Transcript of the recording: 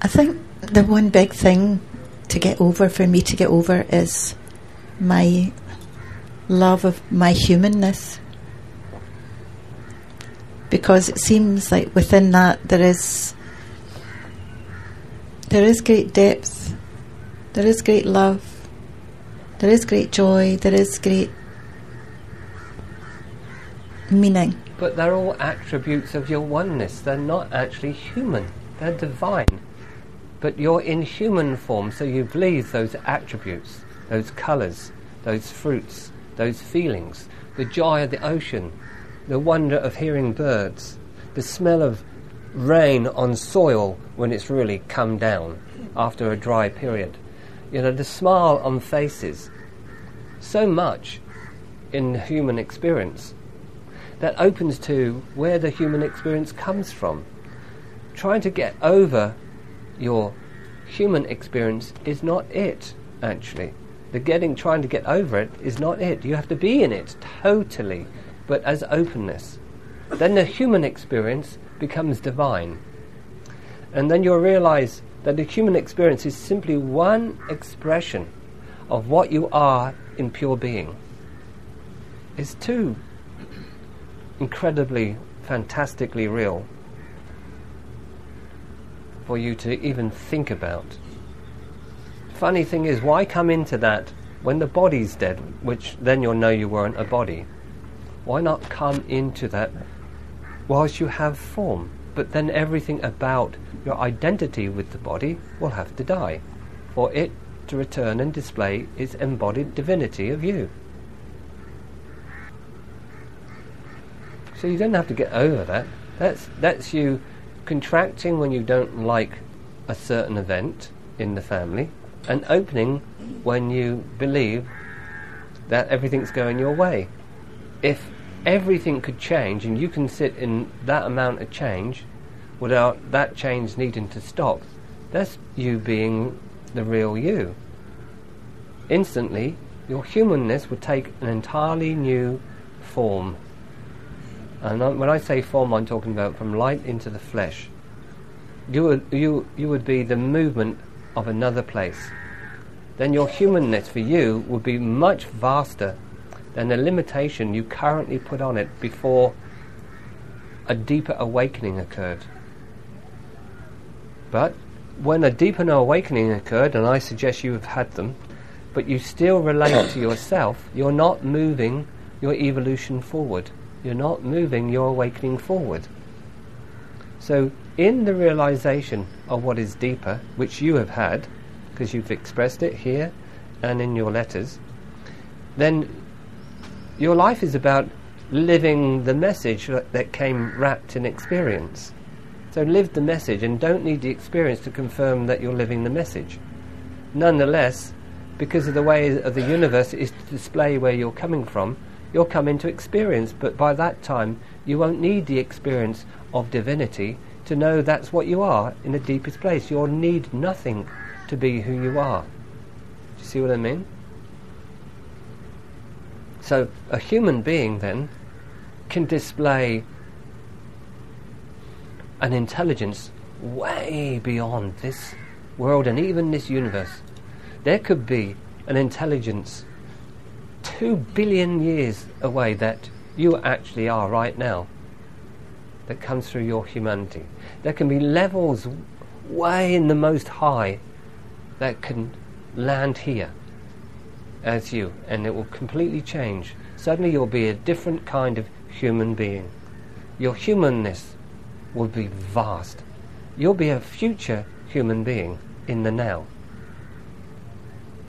I think the one big thing to get over, for me to get over, is my love of my humanness. Because it seems like within that there is there is great depth, there is great love, there is great joy, there is great meaning. But they're all attributes of your oneness. They're not actually human. They're divine. But you're in human form, so you believe those attributes, those colours, those fruits, those feelings, the joy of the ocean, the wonder of hearing birds, the smell of rain on soil when it's really come down after a dry period. You know, the smile on faces. So much in human experience that opens to where the human experience comes from. Trying to get over your human experience is not it, actually. The getting, trying to get over it is not it. You have to be in it totally, but as openness. Then the human experience becomes divine. And then you'll realize that the human experience is simply one expression of what you are in pure being. It's too incredibly, fantastically real for you to even think about. Funny thing is, why come into that when the body's dead, which then you'll know you weren't a body? Why not come into that whilst you have form? But then everything about your identity with the body will have to die for it to return and display its embodied divinity of you. So you don't have to get over that. That's that's you contracting when you don't like a certain event in the family, and opening when you believe that everything's going your way. If everything could change and you can sit in that amount of change without that change needing to stop, that's you being the real you. Instantly, your humanness would take an entirely new form and when I say form, I'm talking about from light into the flesh. You would, you, you would be the movement of another place. Then your humanness for you would be much vaster than the limitation you currently put on it before a deeper awakening occurred. But when a deeper awakening occurred, and I suggest you have had them, but you still relate to yourself, you're not moving your evolution forward you're not moving your awakening forward. So, in the realization of what is deeper, which you have had, because you've expressed it here and in your letters, then your life is about living the message that came wrapped in experience. So live the message and don't need the experience to confirm that you're living the message. Nonetheless, because of the way of the universe is to display where you're coming from, you'll come into experience, but by that time you won't need the experience of divinity to know that's what you are in the deepest place. You'll need nothing to be who you are. Do you see what I mean? So a human being then can display an intelligence way beyond this world and even this universe. There could be an intelligence two billion years away that you actually are right now that comes through your humanity. There can be levels way in the most high that can land here as you, and it will completely change. Suddenly, you'll be a different kind of human being. Your humanness will be vast. You'll be a future human being in the now.